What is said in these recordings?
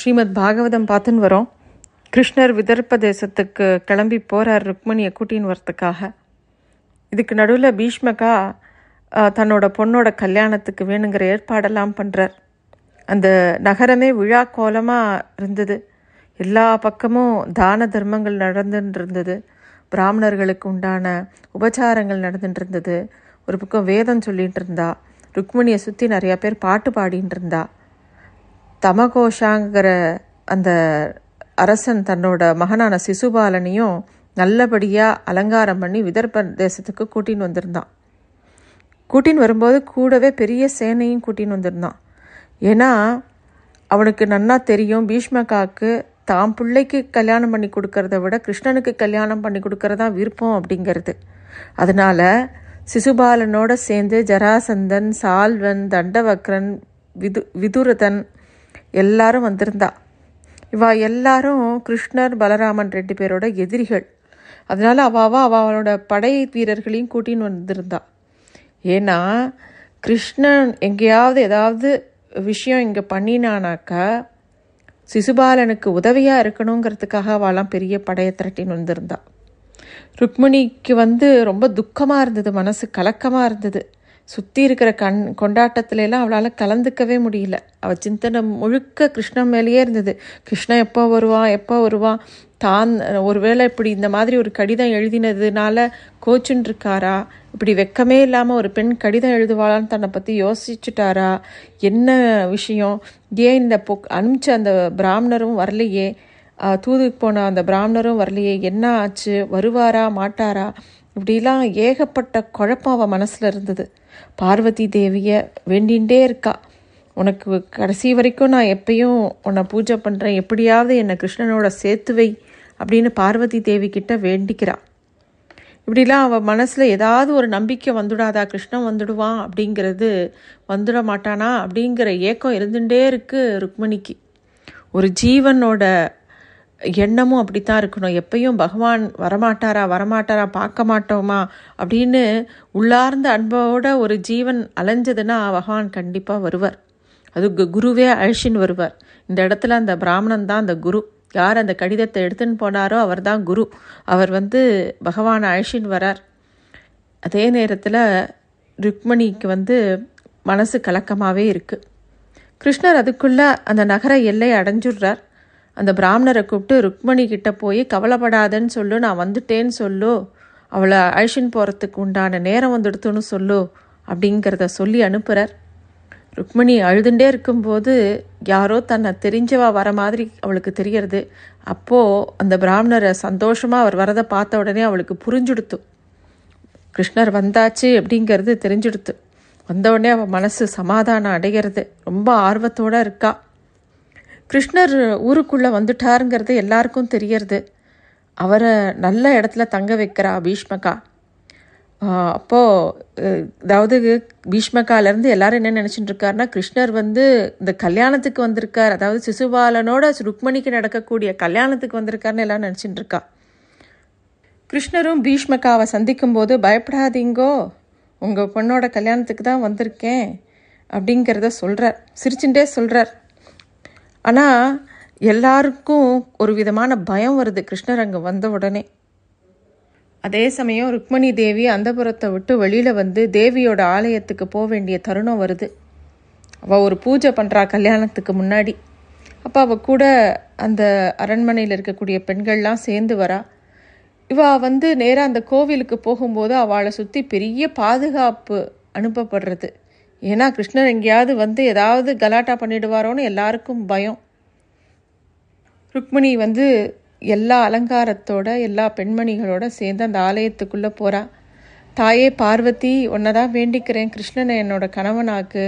ஸ்ரீமத் பாகவதம் பார்த்துன்னு வரோம். கிருஷ்ணர் விதர்ப்ப தேசத்துக்கு கிளம்பி போகிறார் ருக்மணியை கூட்டின்னு வரத்துக்காக இதுக்கு நடுவில் பீஷ்மகா தன்னோட பொண்ணோட கல்யாணத்துக்கு வேணுங்கிற ஏற்பாடெல்லாம் பண்ணுறார் அந்த நகரமே விழா கோலமாக இருந்தது. எல்லா பக்கமும் தான தர்மங்கள் நடந்துட்டு இருந்தது. பிராமணர்களுக்கு உண்டான உபச்சாரங்கள் நடந்துட்டு இருந்தது. ஒரு பக்கம் வேதம் சொல்லிகிட்டு இருந்தா. ருக்மணியை சுற்றி நிறையா பேர் பாட்டு பாடிட்டு இருந்தா. தமகோஷாங்கிற அந்த அரசன் தன்னோட மகனான சிசுபாலனையும் நல்லபடியாக அலங்காரம் பண்ணி விதர்ப தேசத்துக்கு கூட்டின்னு வந்திருந்தான். கூட்டின்னு வரும்போது கூடவே பெரிய சேனையும் கூட்டின்னு வந்திருந்தான். ஏன்னா அவனுக்கு நன்னா தெரியும் பீஷ்மகாக்கு தாம் பிள்ளைக்கு கல்யாணம் பண்ணி கொடுக்கறத விட கிருஷ்ணனுக்கு கல்யாணம் பண்ணி கொடுக்கறதா விருப்பம் அப்படிங்கிறது. அதனால சிசுபாலனோட சேர்ந்து ஜராசந்தன் சால்வன் தண்டவக்ரன் விது விதுரதன் எல்லாரும் வந்திருந்தா. இவா எல்லாரும் கிருஷ்ணர் பலராமன் ரெண்டு பேரோட எதிரிகள். அதனால் அவாவா அவளோட படை வீரர்களையும் கூட்டின்னு வந்திருந்தா. ஏன்னா கிருஷ்ணன் எங்கேயாவது ஏதாவது விஷயம் இங்கே பண்ணினானாக்கா சிசுபாலனுக்கு உதவியாக இருக்கணுங்கிறதுக்காக அவளாம் பெரிய படையை திரட்டின்னு வந்திருந்தா. ருக்மிணிக்கு வந்து ரொம்ப துக்கமாக இருந்தது மனசு கலக்கமாக இருந்தது. சுற்றி இருக்கிற கண் கொண்டாட்டத்துலலாம் அவளால் கலந்துக்கவே முடியல. அவள் சிந்தனை முழுக்க கிருஷ்ணன் மேலேயே இருந்தது. கிருஷ்ணன் எப்போ வருவான் எப்போ வருவான் தான் ஒருவேளை இப்படி இந்த மாதிரி ஒரு கடிதம் எழுதினதுனால கோச்சுன்னு இருக்காரா இப்படி வெக்கமே இல்லாமல் ஒரு பெண் கடிதம் எழுதுவாளான்னு தன்னை பற்றி யோசிச்சுட்டாரா? என்ன விஷயம்? ஏன் இந்த பொ அனுப்பிச்ச அந்த பிராமணரும் வரலையே? தூதுக்கு போன அந்த பிராமணரும் வரலையே? என்ன ஆச்சு? வருவாரா? மாட்டாரா? இப்படிலாம் ஏகப்பட்ட குழப்பம் அவள் மனசில் இருந்தது. பார்வதி தேவியை வேண்டிகிட்டே இருக்கா. உனக்கு கடைசி வரைக்கும் நான் எப்பயும் உன்னை பூஜை பண்ணுறேன் எப்படியாவது என்னை கிருஷ்ணனோட சேர்த்து வை அப்படின்னு பார்வதி தேவி கிட்ட வேண்டிக்கிறா. இப்படிலாம் அவள் மனசில் ஏதாவது ஒரு நம்பிக்கை வந்துடாதா? கிருஷ்ணன் வந்துடுவான் அப்படிங்கிறது வந்துட மாட்டானா? அப்படிங்கிற ஏக்கம் இருந்துகிட்டே இருக்குது ருக்மணிக்கு. ஒரு ஜீவனோட எண்ணமும் அப்படித்தான் இருக்கணும். எப்பயும் பகவான் வரமாட்டாரா வரமாட்டாரா பார்க்க மாட்டோமா? அப்படின்னு உள்ளார்ந்த அன்போட ஒரு ஜீவன் அலைஞ்சதுன்னா பகவான் கண்டிப்பாக வருவார். அது கு- குருவே அழிச்சின்னு வருவார். இந்த இடத்துல அந்த பிராமணன் தான் அந்த குரு. யார் அந்த கடிதத்தை எடுத்துன்னு போனாரோ அவர் தான் குரு. அவர் வந்து பகவானை அழிச்சின்னு வரார். அதே நேரத்தில் ருக்மணிக்கு வந்து மனசு கலக்கமாகவே இருக்குது கிருஷ்ணர் அதுக்குள்ளே அந்த நகர எல்லை அடைஞ்சுடுறார். அந்த பிராமணரை கூப்பிட்டு ருக்மணி கிட்ட போய் கவலைப்படாதன்னு சொல்லு நான் வந்துட்டேன்னு சொல்லு. அவளை அழிச்சின்னு போகிறதுக்கு உண்டான நேரம் வந்துடுத்துன்னு சொல்லு அப்படிங்கிறத சொல்லி அனுப்புகிறார் ருக்மணி அழுதுண்டே இருக்கும்போது யாரோ தன்னை தெரிஞ்சவா வர மாதிரி அவளுக்கு தெரியறது. அப்போது அந்த பிராமணரை சந்தோஷமாக அவர் வரதை பார்த்த உடனே அவளுக்கு புரிஞ்சுடுத்து. கிருஷ்ணர் வந்தாச்சு அப்படிங்கிறது தெரிஞ்சுடுத்து. வந்த உடனே அவள் மனசு சமாதானம் அடைகிறது. ரொம்ப ஆர்வத்தோட இருக்கா. கிருஷ்ணர் ஊருக்குள்ளே வந்துட்டாருங்கிறது எல்லாருக்கும் தெரியறது. அவரை நல்ல இடத்துல தங்க வைக்கிறா பீஷ்மகா. அப்போது அதாவது பீஷ்மகாலேருந்து எல்லாரும் என்ன நினச்சிட்டு இருக்காருன்னா கிருஷ்ணர் வந்து இந்த கல்யாணத்துக்கு வந்திருக்கார். அதாவது சிசுபாலனோட ருக்மணிக்கு நடக்கக்கூடிய கல்யாணத்துக்கு வந்திருக்காருன்னு எல்லாம் நினச்சிட்டு இருக்கா. கிருஷ்ணரும் பீஷ்மகாவை சந்திக்கும் போது பயப்படாதீங்கோ உங்கள் பொண்ணோட கல்யாணத்துக்கு தான் வந்திருக்கேன் அப்படிங்கிறத சொல்கிறார் சிரிச்சுட்டே சொல்கிறார் ஆனால் எல்லாருக்கும் ஒரு விதமான பயம் வருது. கிருஷ்ணர் அங்கே வந்த உடனே. அதே சமயம் ருக்மணி தேவி அந்தபுரத்தை விட்டு வெளியில் வந்து தேவியோட ஆலயத்துக்கு போக வேண்டிய தருணம் வருது. அவள் ஒரு பூஜை பண்ணுறா கல்யாணத்துக்கு முன்னாடி. அப்போ அவள் கூட அந்த அரண்மனையில் இருக்கக்கூடிய பெண்கள்லாம் சேர்ந்து வரா. இவா வந்து நேராக அந்த கோவிலுக்கு போகும்போது அவளை சுற்றி பெரிய பாதுகாப்பு அனுப்பப்படுறது. ஏன்னா கிருஷ்ணர் எங்கேயாவது வந்து ஏதாவது கலாட்டா பண்ணிடுவாரோன்னு எல்லாருக்கும் பயம். ருக்மிணி வந்து எல்லா அலங்காரத்தோட எல்லா பெண்மணிகளோட சேர்ந்து அந்த ஆலயத்துக்குள்ளே போகிறா தாயே பார்வதி உன்னை தான் வேண்டிக்கிறேன். கிருஷ்ணனை என்னோட கணவனாக்கு.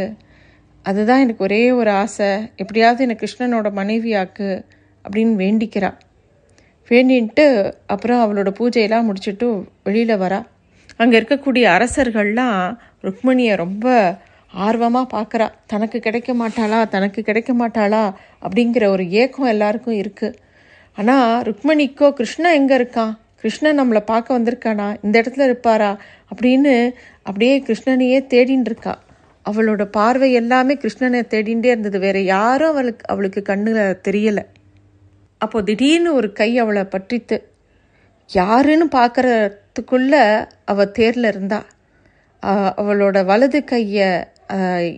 அதுதான் எனக்கு ஒரே ஒரு ஆசை. எப்படியாவது எனக்கு கிருஷ்ணனோட மனைவியாக்கு அப்படின்னு வேண்டிக்கிறா. வேண்டின்ட்டு அப்புறம் அவளோட பூஜையெல்லாம் முடிச்சுட்டு வெளியில் வரா. அங்கே இருக்கக்கூடிய அரசர்கள்லாம் ருக்மணியை ரொம்ப ஆர்வமாக பார்க்குறா தனக்கு கிடைக்க மாட்டாளா? தனக்கு கிடைக்க மாட்டாளா? அப்படிங்கிற ஒரு ஏக்கம் எல்லாருக்கும் இருக்குது ஆனால் ருக்மணிக்கோ கிருஷ்ணன் எங்கே இருக்கான் கிருஷ்ணன் நம்மளை பார்க்க வந்திருக்கானா? இந்த இடத்துல இருப்பாரா? அப்படின்னு அப்படியே கிருஷ்ணனையே தேடின்னு இருக்கா. அவளோட பார்வை எல்லாமே கிருஷ்ணனை தேடிகிட்டே இருந்தது. வேற யாரும் அவளுக்கு அவளுக்கு கண்ணுல தெரியலை. அப்போது திடீர்னு ஒரு கை அவளை பற்றித்து யாருன்னு பார்க்கறதுக்குள்ள அவள் தேர்ல இருந்தா? அவளோட வலது கையை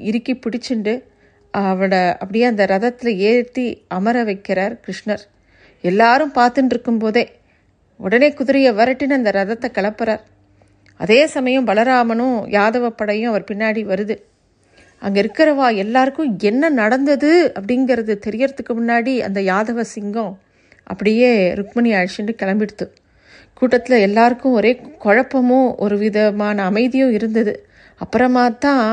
இறுக்கி பிடிச்சிண்டு அவளை அப்படியே அந்த ரதத்தில் ஏற்றி அமர வைக்கிறார் கிருஷ்ணர். எல்லாரும் பார்த்துட்டு இருக்கும்போதே உடனே குதிரையை விரட்டின்னு அந்த ரதத்தை கிளப்புறார். அதே சமயம் பலராமனும் யாதவ படையும் அவர் பின்னாடி வருது. அங்கே இருக்கிறவா எல்லாருக்கும் என்ன நடந்தது அப்படிங்கிறது தெரியறதுக்கு முன்னாடி அந்த யாதவ சிங்கம் அப்படியே ருக்மணி அழிச்சுட்டு கிளம்பிடுது கூட்டத்தில் எல்லாருக்கும் ஒரே குழப்பமும் ஒரு விதமான அமைதியும் இருந்தது. அப்புறமா தான்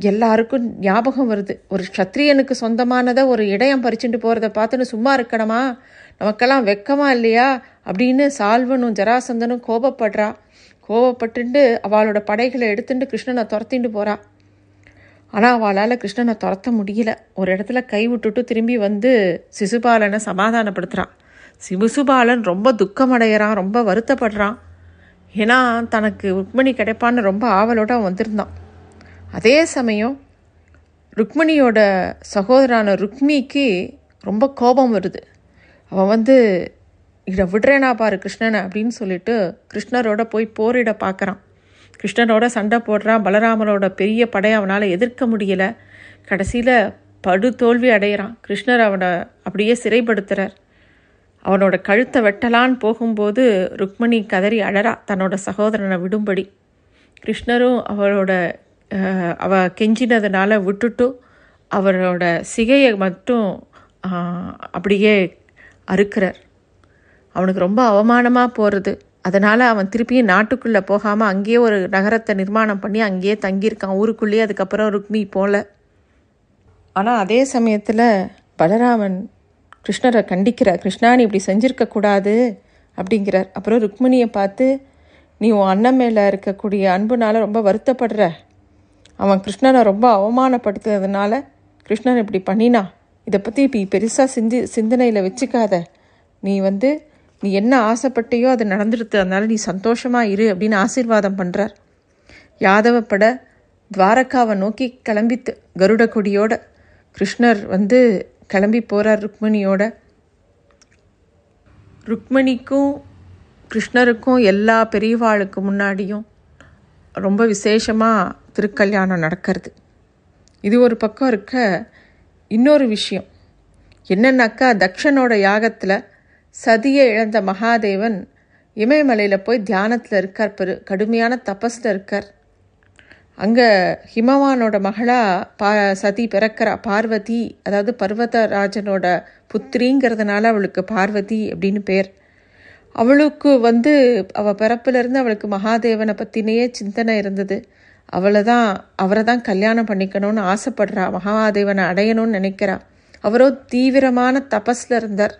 எல்லாருக்கும் ஞாபகம் வருது. ஒரு க்ஷத்ரியனுக்கு சொந்தமானதை ஒரு இடையம் பறிச்சுட்டு போகிறத பார்த்துன்னு சும்மா இருக்கணுமா? நமக்கெல்லாம் வெக்கமா இல்லையா? அப்படின்னு சால்வனும் ஜராசந்தனும் கோபப்படுறா. கோபப்பட்டுண்டு அவளோட படைகளை எடுத்துட்டு கிருஷ்ணனை துரத்திட்டு போகிறா ஆனால் அவளால் கிருஷ்ணனை துரத்த முடியல. ஒரு இடத்துல கை விட்டுட்டு திரும்பி வந்து சிசுபாலனை சமாதானப்படுத்துகிறான் சிசுபாலன் ரொம்ப துக்கமடைகிறான் ரொம்ப வருத்தப்படுறான். ஏன்னா தனக்கு ருக்மணி கிடைப்பான்னு ரொம்ப ஆவலோட வந்திருந்தான். அதே சமயம் ருக்மிணியோட சகோதரான ருக்மிக்கு ரொம்ப கோபம் வருது. அவன் வந்து இதை விடுறேனா பாரு கிருஷ்ணனை அப்படின்னு சொல்லிட்டு கிருஷ்ணரோட போய் போரிட பார்க்குறான் கிருஷ்ணரோட சண்டை போடுறான். பலராமனோட பெரிய படை அவனால் எதிர்க்க முடியல. கடைசியில் படு தோல்வி அடையிறான். கிருஷ்ணர் அவனை அப்படியே சிறைப்படுத்துகிறார் அவனோட கழுத்தை வெட்டலான்னு போகும்போது ருக்மணி கதறி அழறா தன்னோட சகோதரனை விடும்படி. கிருஷ்ணரும் அவரோட அவ கெஞ்சினதுனால விட்டுட்டு அவரோட சிகையை மட்டும் அப்படியே அறுக்கிறார். அவனுக்கு ரொம்ப அவமானமாக போகிறது அதனால் அவன் திருப்பியும் நாட்டுக்குள்ளே போகாமல் அங்கேயே ஒரு நகரத்தை நிர்மாணம் பண்ணி அங்கேயே தங்கியிருக்கான். ஊருக்குள்ளேயே அதுக்கப்புறம் ருக்மி போல. ஆனால் அதே சமயத்தில் பலராமன் கிருஷ்ணரை கண்டிக்கிறார். கிருஷ்ணா நீ இப்படி செஞ்சுருக்கக்கூடாது அப்படிங்கிறார். அப்புறம் ருக்மிணியை பார்த்து நீ உன் அண்ணன் மேலே இருக்கக்கூடிய அன்புனால் ரொம்ப வருத்தப்படுற. அவன் கிருஷ்ணனை ரொம்ப அவமானப்படுத்துறதுனால கிருஷ்ணன் இப்படி பண்ணினா. இதை பற்றி இப்போ பெருசாக சிந்தி சிந்தனையில் வச்சுக்காத. நீ வந்து நீ என்ன ஆசைப்பட்டையோ அது நடந்துடுத்து. அதனால நீ சந்தோஷமாக இரு அப்படின்னு ஆசீர்வாதம் பண்ணுறார் யாதவப்பட துவாரகாவை நோக்கி கிளம்பித்து கருட கொடியோட கிருஷ்ணர் வந்து கிளம்பி போகிறார் ருக்மணியோட. ருக்மணிக்கும் கிருஷ்ணருக்கும் எல்லா பெரியவாளுக்கு முன்னாடியும் ரொம்ப விசேஷமாக திருக்கல்யாணம் நடக்கிறது. இது ஒரு பக்கம் இருக்க இன்னொரு விஷயம். என்னன்னாக்கா தக்ஷனோட யாகத்தில் சதியை இழந்த மகாதேவன் இமயமலையில் போய் தியானத்தில் இருக்கார். பெரு கடுமையான தபஸில் இருக்கார். அங்கே ஹிமவானோட மகளா பா சதி பிறக்கிறா. பார்வதி அதாவது பர்வதராஜனோட புத்திரிங்கிறதுனால அவளுக்கு பார்வதி அப்படின்னு பேர். அவளுக்கு வந்து அவள் பிறப்பிலிருந்து அவளுக்கு மகாதேவனை பற்றினையே சிந்தனை இருந்தது. அவளை தான் அவரை தான் கல்யாணம் பண்ணிக்கணும்னு ஆசைப்படுறா மகாதேவனை அடையணும்னு நினைக்கிறா. அவரோ தீவிரமான தபஸில் இருந்தார்.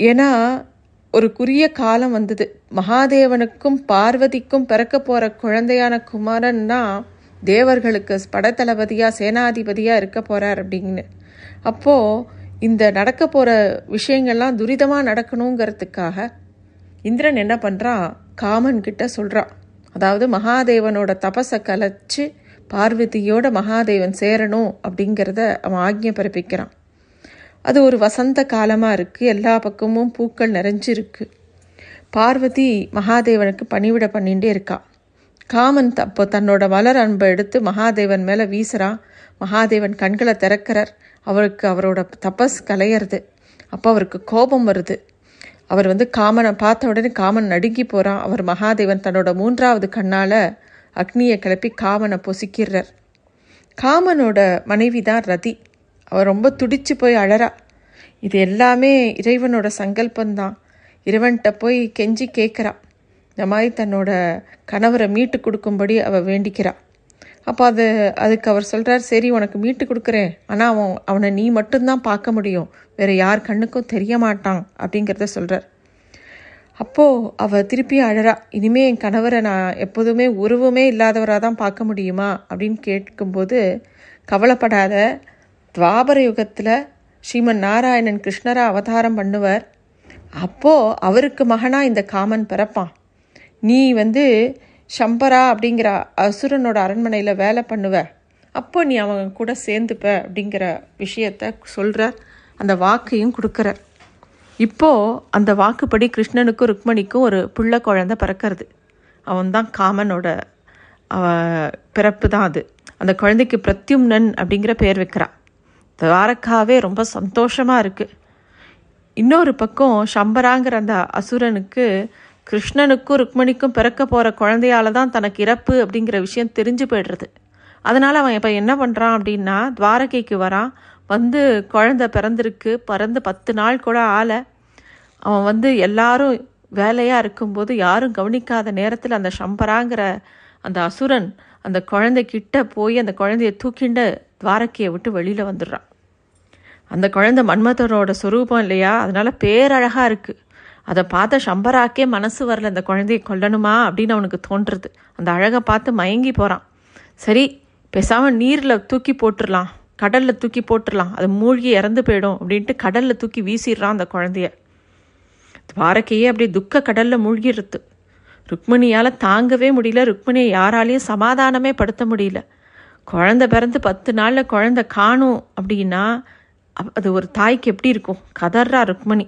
ஏன்னா ஒரு குறுகிய காலம் வந்தது. மகாதேவனுக்கும் பார்வதிக்கும் பிறக்க போகிற குழந்தையான குமாரன்னா தேவர்களுக்கு படத்தளபதியாக சேனாதிபதியாக இருக்க போகிறார் அப்படின்னு. அப்போது இந்த நடக்க போகிற விஷயங்கள்லாம் துரிதமாக நடக்கணுங்கிறதுக்காக இந்திரன் என்ன பண்ணுறான் காமன்கிட்ட சொல்கிறான் அதாவது மகாதேவனோட தபஸை கலைச்சு பார்வதியோட மகாதேவன் சேரணும் அப்படிங்கிறத அவன் ஆக்ஞை பிறப்பிக்கிறான். அது ஒரு வசந்த காலமாக இருக்குது எல்லா பக்கமும் பூக்கள் நிறைஞ்சிருக்கு. பார்வதி மகாதேவனுக்கு பணிவிட பண்ணிகிட்டே இருக்கா. காமன் அப்போ தன்னோட மலர் அன்பை எடுத்து மகாதேவன் மேலே வீசுகிறான் மகாதேவன் கண்களை திறக்கிறார். அவருக்கு அவரோட தபஸ் கலையிறது. அப்போ அவருக்கு கோபம் வருது. அவர் வந்து காமனை பார்த்த உடனே காமன் நடுங்கி போகிறான் அவர் மகாதேவன் தன்னோட மூன்றாவது கண்ணால் அக்னியை கிளப்பி காமனை பொசுக்கிறார் காமனோட மனைவி தான் ரதி. அவள் ரொம்ப துடிச்சு போய் அழறா. இது எல்லாமே இறைவனோட சங்கல்பந்தான் இறைவன்கிட்ட போய் கெஞ்சி கேட்குறா இந்த மாதிரி தன்னோட கணவரை மீட்டு கொடுக்கும்படி அவள் வேண்டிக்கிறாள் அப்போ அது அதுக்கு அவர் சொல்கிறார் சரி உனக்கு மீட்டு கொடுக்குறேன். ஆனால் அவன் அவனை நீ மட்டும்தான் பார்க்க முடியும். வேறு யார் கண்ணுக்கும் தெரிய மாட்டான் அப்படிங்கிறத சொல்கிறார் அப்போது அவள் திருப்பி அழறா இனிமே என் கணவரை நான் எப்போதுமே உருவமே இல்லாதவராக தான் பார்க்க முடியுமா? அப்படின்னு கேட்கும்போது கவலைப்படாத. துவாபர யுகத்தில் ஸ்ரீமன் நாராயணன் கிருஷ்ணரா அவதாரம் பண்ணுவார். அப்போது அவருக்கு மகனாக இந்த காமன் பிறப்பான். நீ வந்து சம்பரா அப்படிங்கிற அசுரனோட அரண்மனையில் வேலை பண்ணுவ. அப்போ நீ அவன் கூட சேர்ந்துப்ப அப்படிங்கிற விஷயத்த சொல்கிறார் அந்த வாக்கையும் கொடுக்குறார் இப்போது அந்த வாக்குப்படி கிருஷ்ணனுக்கும் ருக்மணிக்கும் ஒரு பிள்ளை குழந்த பிறக்கிறது. அவன்தான் காமனோட அவ பிறப்பு தான் அது. அந்த குழந்தைக்கு பிரத்யும்னன் அப்படிங்கிற பேர் வைக்கிறான் துவாரக்காவே ரொம்ப சந்தோஷமாக இருக்குது இன்னொரு பக்கம் சம்பராங்கிற அந்த அசுரனுக்கு கிருஷ்ணனுக்கும் ருக்மணிக்கும் பிறக்க போகிற குழந்தையால தான் தனக்கு இறப்பு அப்படிங்கிற விஷயம் தெரிஞ்சு போய்டுறது. அதனால் அவன் இப்போ என்ன பண்ணுறான் அப்படின்னா துவாரகைக்கு வரான். வந்து குழந்தை பிறந்திருக்கு. பிறந்து பத்து நாள் கூட ஆளை அவன் வந்து எல்லாரும் வேலையாக இருக்கும்போது யாரும் கவனிக்காத நேரத்தில் அந்த சம்பராங்கிற அந்த அசுரன் அந்த குழந்தை கிட்ட போய் அந்த குழந்தைய தூக்கிண்டு துவாரக்கையை விட்டு வெளியில் வந்துடுறான். அந்த குழந்தை மன்மதனோட சொரூபம் இல்லையா? அதனால் பேரழகாக இருக்குது அதை பார்த்த சம்பராக்கே மனசு வரல அந்த குழந்தையை கொல்லணுமா அப்படின்னு அவனுக்கு தோன்றுறது. அந்த அழகை பார்த்து மயங்கி போகிறான் சரி பேசாமல் நீரில் தூக்கி போட்டுடலாம் கடலில் தூக்கி போட்டுடலாம் அது மூழ்கி இறந்து போயிடும் அப்படின்ட்டு கடலில் தூக்கி வீசிடுறான் அந்த குழந்தைய. துவாரக்கையே அப்படியே துக்க கடலில் மூழ்கிடுறது. ருக்மணியால் தாங்கவே முடியல ருக்மணியை யாராலையும் சமாதானமே படுத்த முடியல. குழந்த பிறந்து பத்து நாளில் குழந்த காணும் அப்படின்னா அது ஒரு தாய்க்கு எப்படி இருக்கும்? கதர்றா ருக்மணி.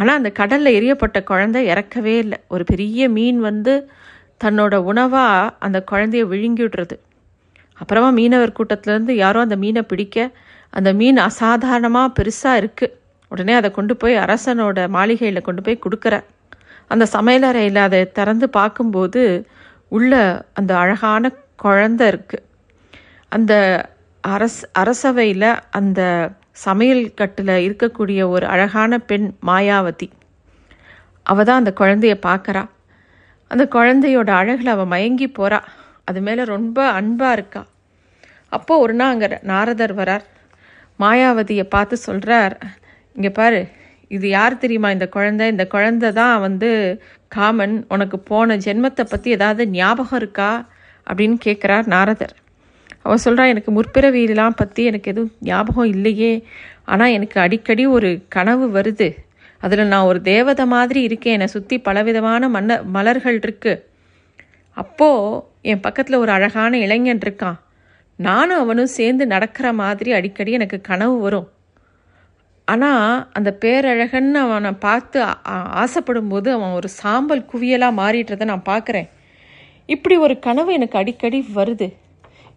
ஆனால் அந்த கடலில் எரியப்பட்ட குழந்தை இறக்கவே இல்லை. ஒரு பெரிய மீன் வந்து தன்னோட உணவாக அந்த குழந்தைய விழுங்கி விடுறது. அப்புறமா மீனவர் கூட்டத்திலேருந்து யாரும் அந்த மீனை பிடிக்க அந்த மீன் அசாதாரணமாக பெருசாக இருக்குது உடனே அதை கொண்டு போய் அரசனோட மாளிகையில் கொண்டு போய் கொடுக்குற. அந்த சமையலறையில் அதை திறந்து பார்க்கும்போது உள்ள அந்த அழகான குழந்த இருக்குது அந்த அரஸ் அரசவையில் அந்த சமையல் கட்டில் இருக்கக்கூடிய ஒரு அழகான பெண் மாயாவதி. அவள் தான் அந்த குழந்தைய பார்க்குறா அந்த குழந்தையோட அழகில் அவள் மயங்கி போகிறா அது மேலே ரொம்ப அன்பாக இருக்கா. அப்போது ஒரு நாள் அங்கே நாரதர் வரார். மாயாவதியை பார்த்து சொல்கிறார் இங்கே பாரு இது யார் தெரியுமா இந்த குழந்தை? இந்த குழந்தை தான் வந்து காமன். உனக்கு போன ஜென்மத்தை பற்றி ஏதாவது ஞாபகம் இருக்கா? அப்படின்னு கேட்குறார் நாரதர். அவள் சொல்கிறா எனக்கு முற்பிறவியெல்லாம் பற்றி எனக்கு எதுவும் ஞாபகம் இல்லையே. ஆனால் எனக்கு அடிக்கடி ஒரு கனவு வருது. அதில் நான் ஒரு தேவதை மாதிரி இருக்கேன். என்னை சுற்றி பலவிதமான மன்ன மலர்கள் இருக்கு. அப்போது என் பக்கத்தில் ஒரு அழகான இளைஞன் இருக்கான். நானும் அவனும் சேர்ந்து நடக்கிற மாதிரி அடிக்கடி எனக்கு கனவு வரும். ஆனால் அந்த பேரழகன்னு அவனை பார்த்து ஆசைப்படும் போது அவன் ஒரு சாம்பல் குவியலாக மாறிடுறதை நான் பார்க்குறேன். இப்படி ஒரு கனவு எனக்கு அடிக்கடி வருது.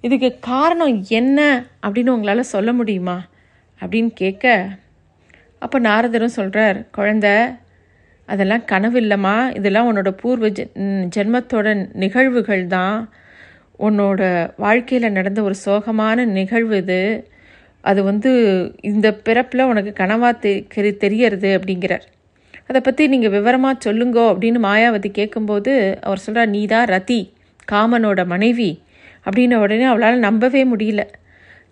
இதுக்கு காரணம் என்ன அப்படின்னு உங்களால் சொல்ல முடியுமா? அப்படின்னு கேட்க அப்போ நாரதரும் சொல்கிறார் குழந்த அதெல்லாம் கனவு இல்லைம்மா. இதெல்லாம் உன்னோட பூர்வ ஜென்மத்தோட நிகழ்வுகள் தான். உன்னோட வாழ்க்கையில் நடந்த ஒரு சோகமான நிகழ்வு இது. அது வந்து இந்த பிறப்பில் உனக்கு கனவாக தெ தெரியறது அப்படிங்கிறார். அதை பற்றி நீங்கள் விவரமாக சொல்லுங்கோ அப்படின்னு மாயாவதி கேட்கும்போது அவர் சொல்கிறார் நீ தான் ரதி காமனோட மனைவி. அப்படின்ன உடனே அவளால் நம்பவே முடியல.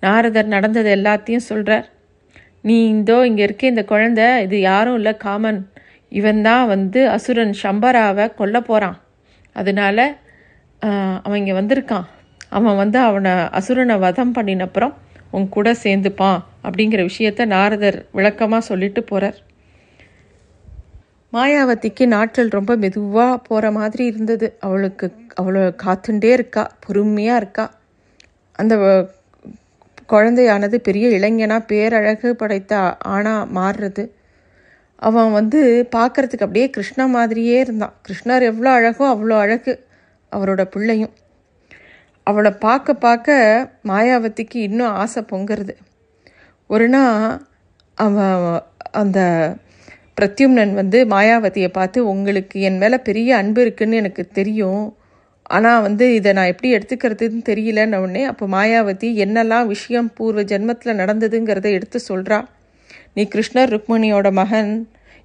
நாரதர் நடந்தது எல்லாத்தையும் சொல்கிறார் நீ இந்தோ இங்கே இருக்க இந்த குழந்த இது யாரும் இல்லை காமன். இவன் தான் வந்து அசுரன் சம்பராவை கொல்ல போகிறான் அதனால அவன் இங்கே வந்திருக்கான். அவன் வந்து அவனை அசுரனை வதம் பண்ணினப்புறம் உன் கூட சேர்ந்துப்பான் அப்படிங்கிற விஷயத்த நாரதர் விளக்கமாக சொல்லிட்டு போகிறார் மாயாவதிக்கு நாட்கள் ரொம்ப மெதுவாக போகிற மாதிரி இருந்தது. அவளுக்கு அவளை காத்துண்டே இருக்கா பொறுமையாக இருக்கா. அந்த குழந்தையானது பெரிய இளைஞனாக பேரழகு படைத்த ஆணாக மாறுறது. அவன் வந்து பார்க்குறதுக்கு அப்படியே கிருஷ்ணா மாதிரியே இருந்தான். கிருஷ்ணர் எவ்வளோ அழகோ அவ்வளோ அழகு அவரோட பிள்ளையும். அவளை பார்க்க பார்க்க மாயாவதிக்கு இன்னும் ஆசை பொங்குறது. ஒரு நாள் அவன் அந்த பிரத்யும்னன் வந்து மாயாவதியை பார்த்து உங்களுக்கு என் மேலே பெரிய அன்பு இருக்குன்னு எனக்கு தெரியும். ஆனால் வந்து இதை நான் எப்படி எடுத்துக்கிறதுன்னு தெரியலன்னு உடனே அப்போ மாயாவதி என்னெல்லாம் விஷயம் பூர்வ ஜென்மத்தில் நடந்ததுங்கிறத எடுத்து சொல்கிறா நீ கிருஷ்ணர் ருக்மணியோட மகன்.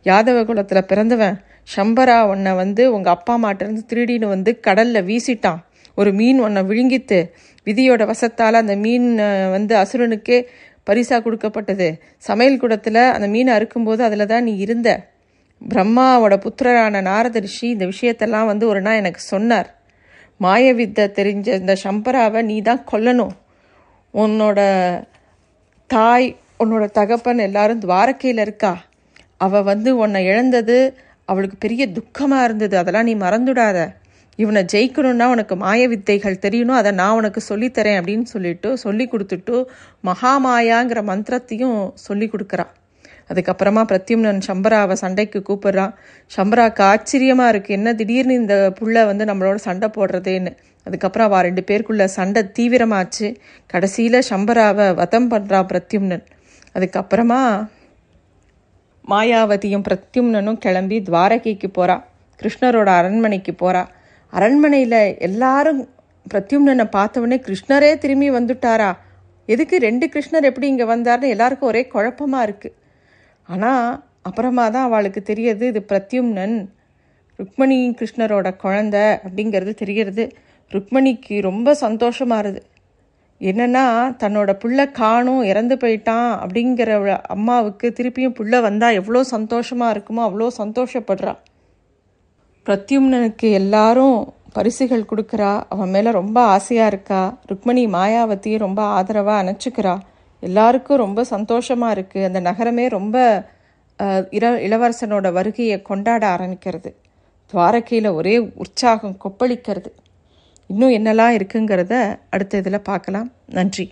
யாதவ குலத்தில் பிறந்தவன். சம்பரா உன்னை வந்து உங்கள் அப்பா அம்மாட்டிருந்து திருடின்னு வந்து கடலில் வீசிட்டான். ஒரு மீன் உன்னை விழுங்கித்து விதியோட வசத்தால் அந்த மீன் வந்து அசுரனுக்கே பரிசாக கொடுக்கப்பட்டது. சமையல் கூடத்தில் அந்த மீனை அறுக்கும்போது அதில் தான் நீ இருந்த. பிரம்மாவோட புத்திரரான நாரத ரிஷி இந்த விஷயத்தெல்லாம் வந்து ஒரு நாள் எனக்கு சொன்னார். மாயவித்தை தெரிஞ்ச இந்த சம்பராவை நீ தான் கொல்லணும். உன்னோட தாய் உன்னோட தகப்பன் எல்லாரும் துவாரக்கையில் இருக்கா? அவள் வந்து உன்னை இழந்தது அவளுக்கு பெரிய துக்கமாக இருந்தது. அதெல்லாம் நீ மறந்துடாத. இவனை ஜெயிக்கணும்னா உனக்கு மாய வித்தைகள் தெரியணும் அதை நான் உனக்கு சொல்லித்தரேன் அப்படின்னு சொல்லிட்டு சொல்லி கொடுத்துட்டு மகாமாயாங்கிற மந்திரத்தையும் சொல்லி கொடுக்குறான் அதுக்கப்புறமா பிரத்யும்னன் சம்பராவை சண்டைக்கு கூப்பிட்றான் சம்பராவுக்கு ஆச்சரியமாக இருக்குது என்ன திடீர்னு இந்த புள்ள வந்து நம்மளோட சண்டை போடுறதேன்னு. அதுக்கப்புறம் அவள் ரெண்டு பேருக்குள்ள சண்டை தீவிரமாச்சு. கடைசியில் சம்பராவை வதம் பண்ணுறா பிரத்யும்னன். அதுக்கப்புறமா மாயாவதியும் பிரத்யும்னனும் கிளம்பி துவாரகைக்கு போகிறா கிருஷ்ணரோட அரண்மனைக்கு போகிறா அரண்மனையில் எல்லாரும் பிரத்யும்னனை பார்த்தவொடனே கிருஷ்ணரே திரும்பி வந்துட்டாரா? எதுக்கு ரெண்டு கிருஷ்ணர் எப்படி இங்கே வந்தார்னு எல்லாருக்கும் ஒரே குழப்பமாக இருக்குது ஆனால் அப்புறமா தான் அவளுக்கு தெரியுது இது பிரத்யும்னன் ருக்மணி கிருஷ்ணரோட குழந்த அப்படிங்கிறது தெரிகிறது. ருக்மணிக்கு ரொம்ப சந்தோஷமாக இருது. என்னென்னா தன்னோட புள்ள காணும் இறந்து போயிட்டான் அப்படிங்கிற அம்மாவுக்கு திருப்பியும் புள்ள வந்தால் எவ்வளோ சந்தோஷமாக இருக்குமோ அவ்வளோ சந்தோஷப்படுறாள் பிரத்யும்னனுக்கு எல்லாரும் பரிசுகள் கொடுக்குறா. அவன் மேலே ரொம்ப ஆசையாக இருக்கா. ருக்மணி மாயாவதியை ரொம்ப ஆதரவாக அணைச்சிக்கிறா. எல்லாருக்கும் ரொம்ப சந்தோஷமாக இருக்குது அந்த நகரமே ரொம்ப இள இளவரசனோட வருகையை கொண்டாட ஆரம்பிக்கிறது. துவாரகையில் ஒரே உற்சாகம் கொப்பளிக்கிறது. இன்னும் என்னெல்லாம் இருக்குங்கிறத அடுத்த இதில் பார்க்கலாம். நன்றி.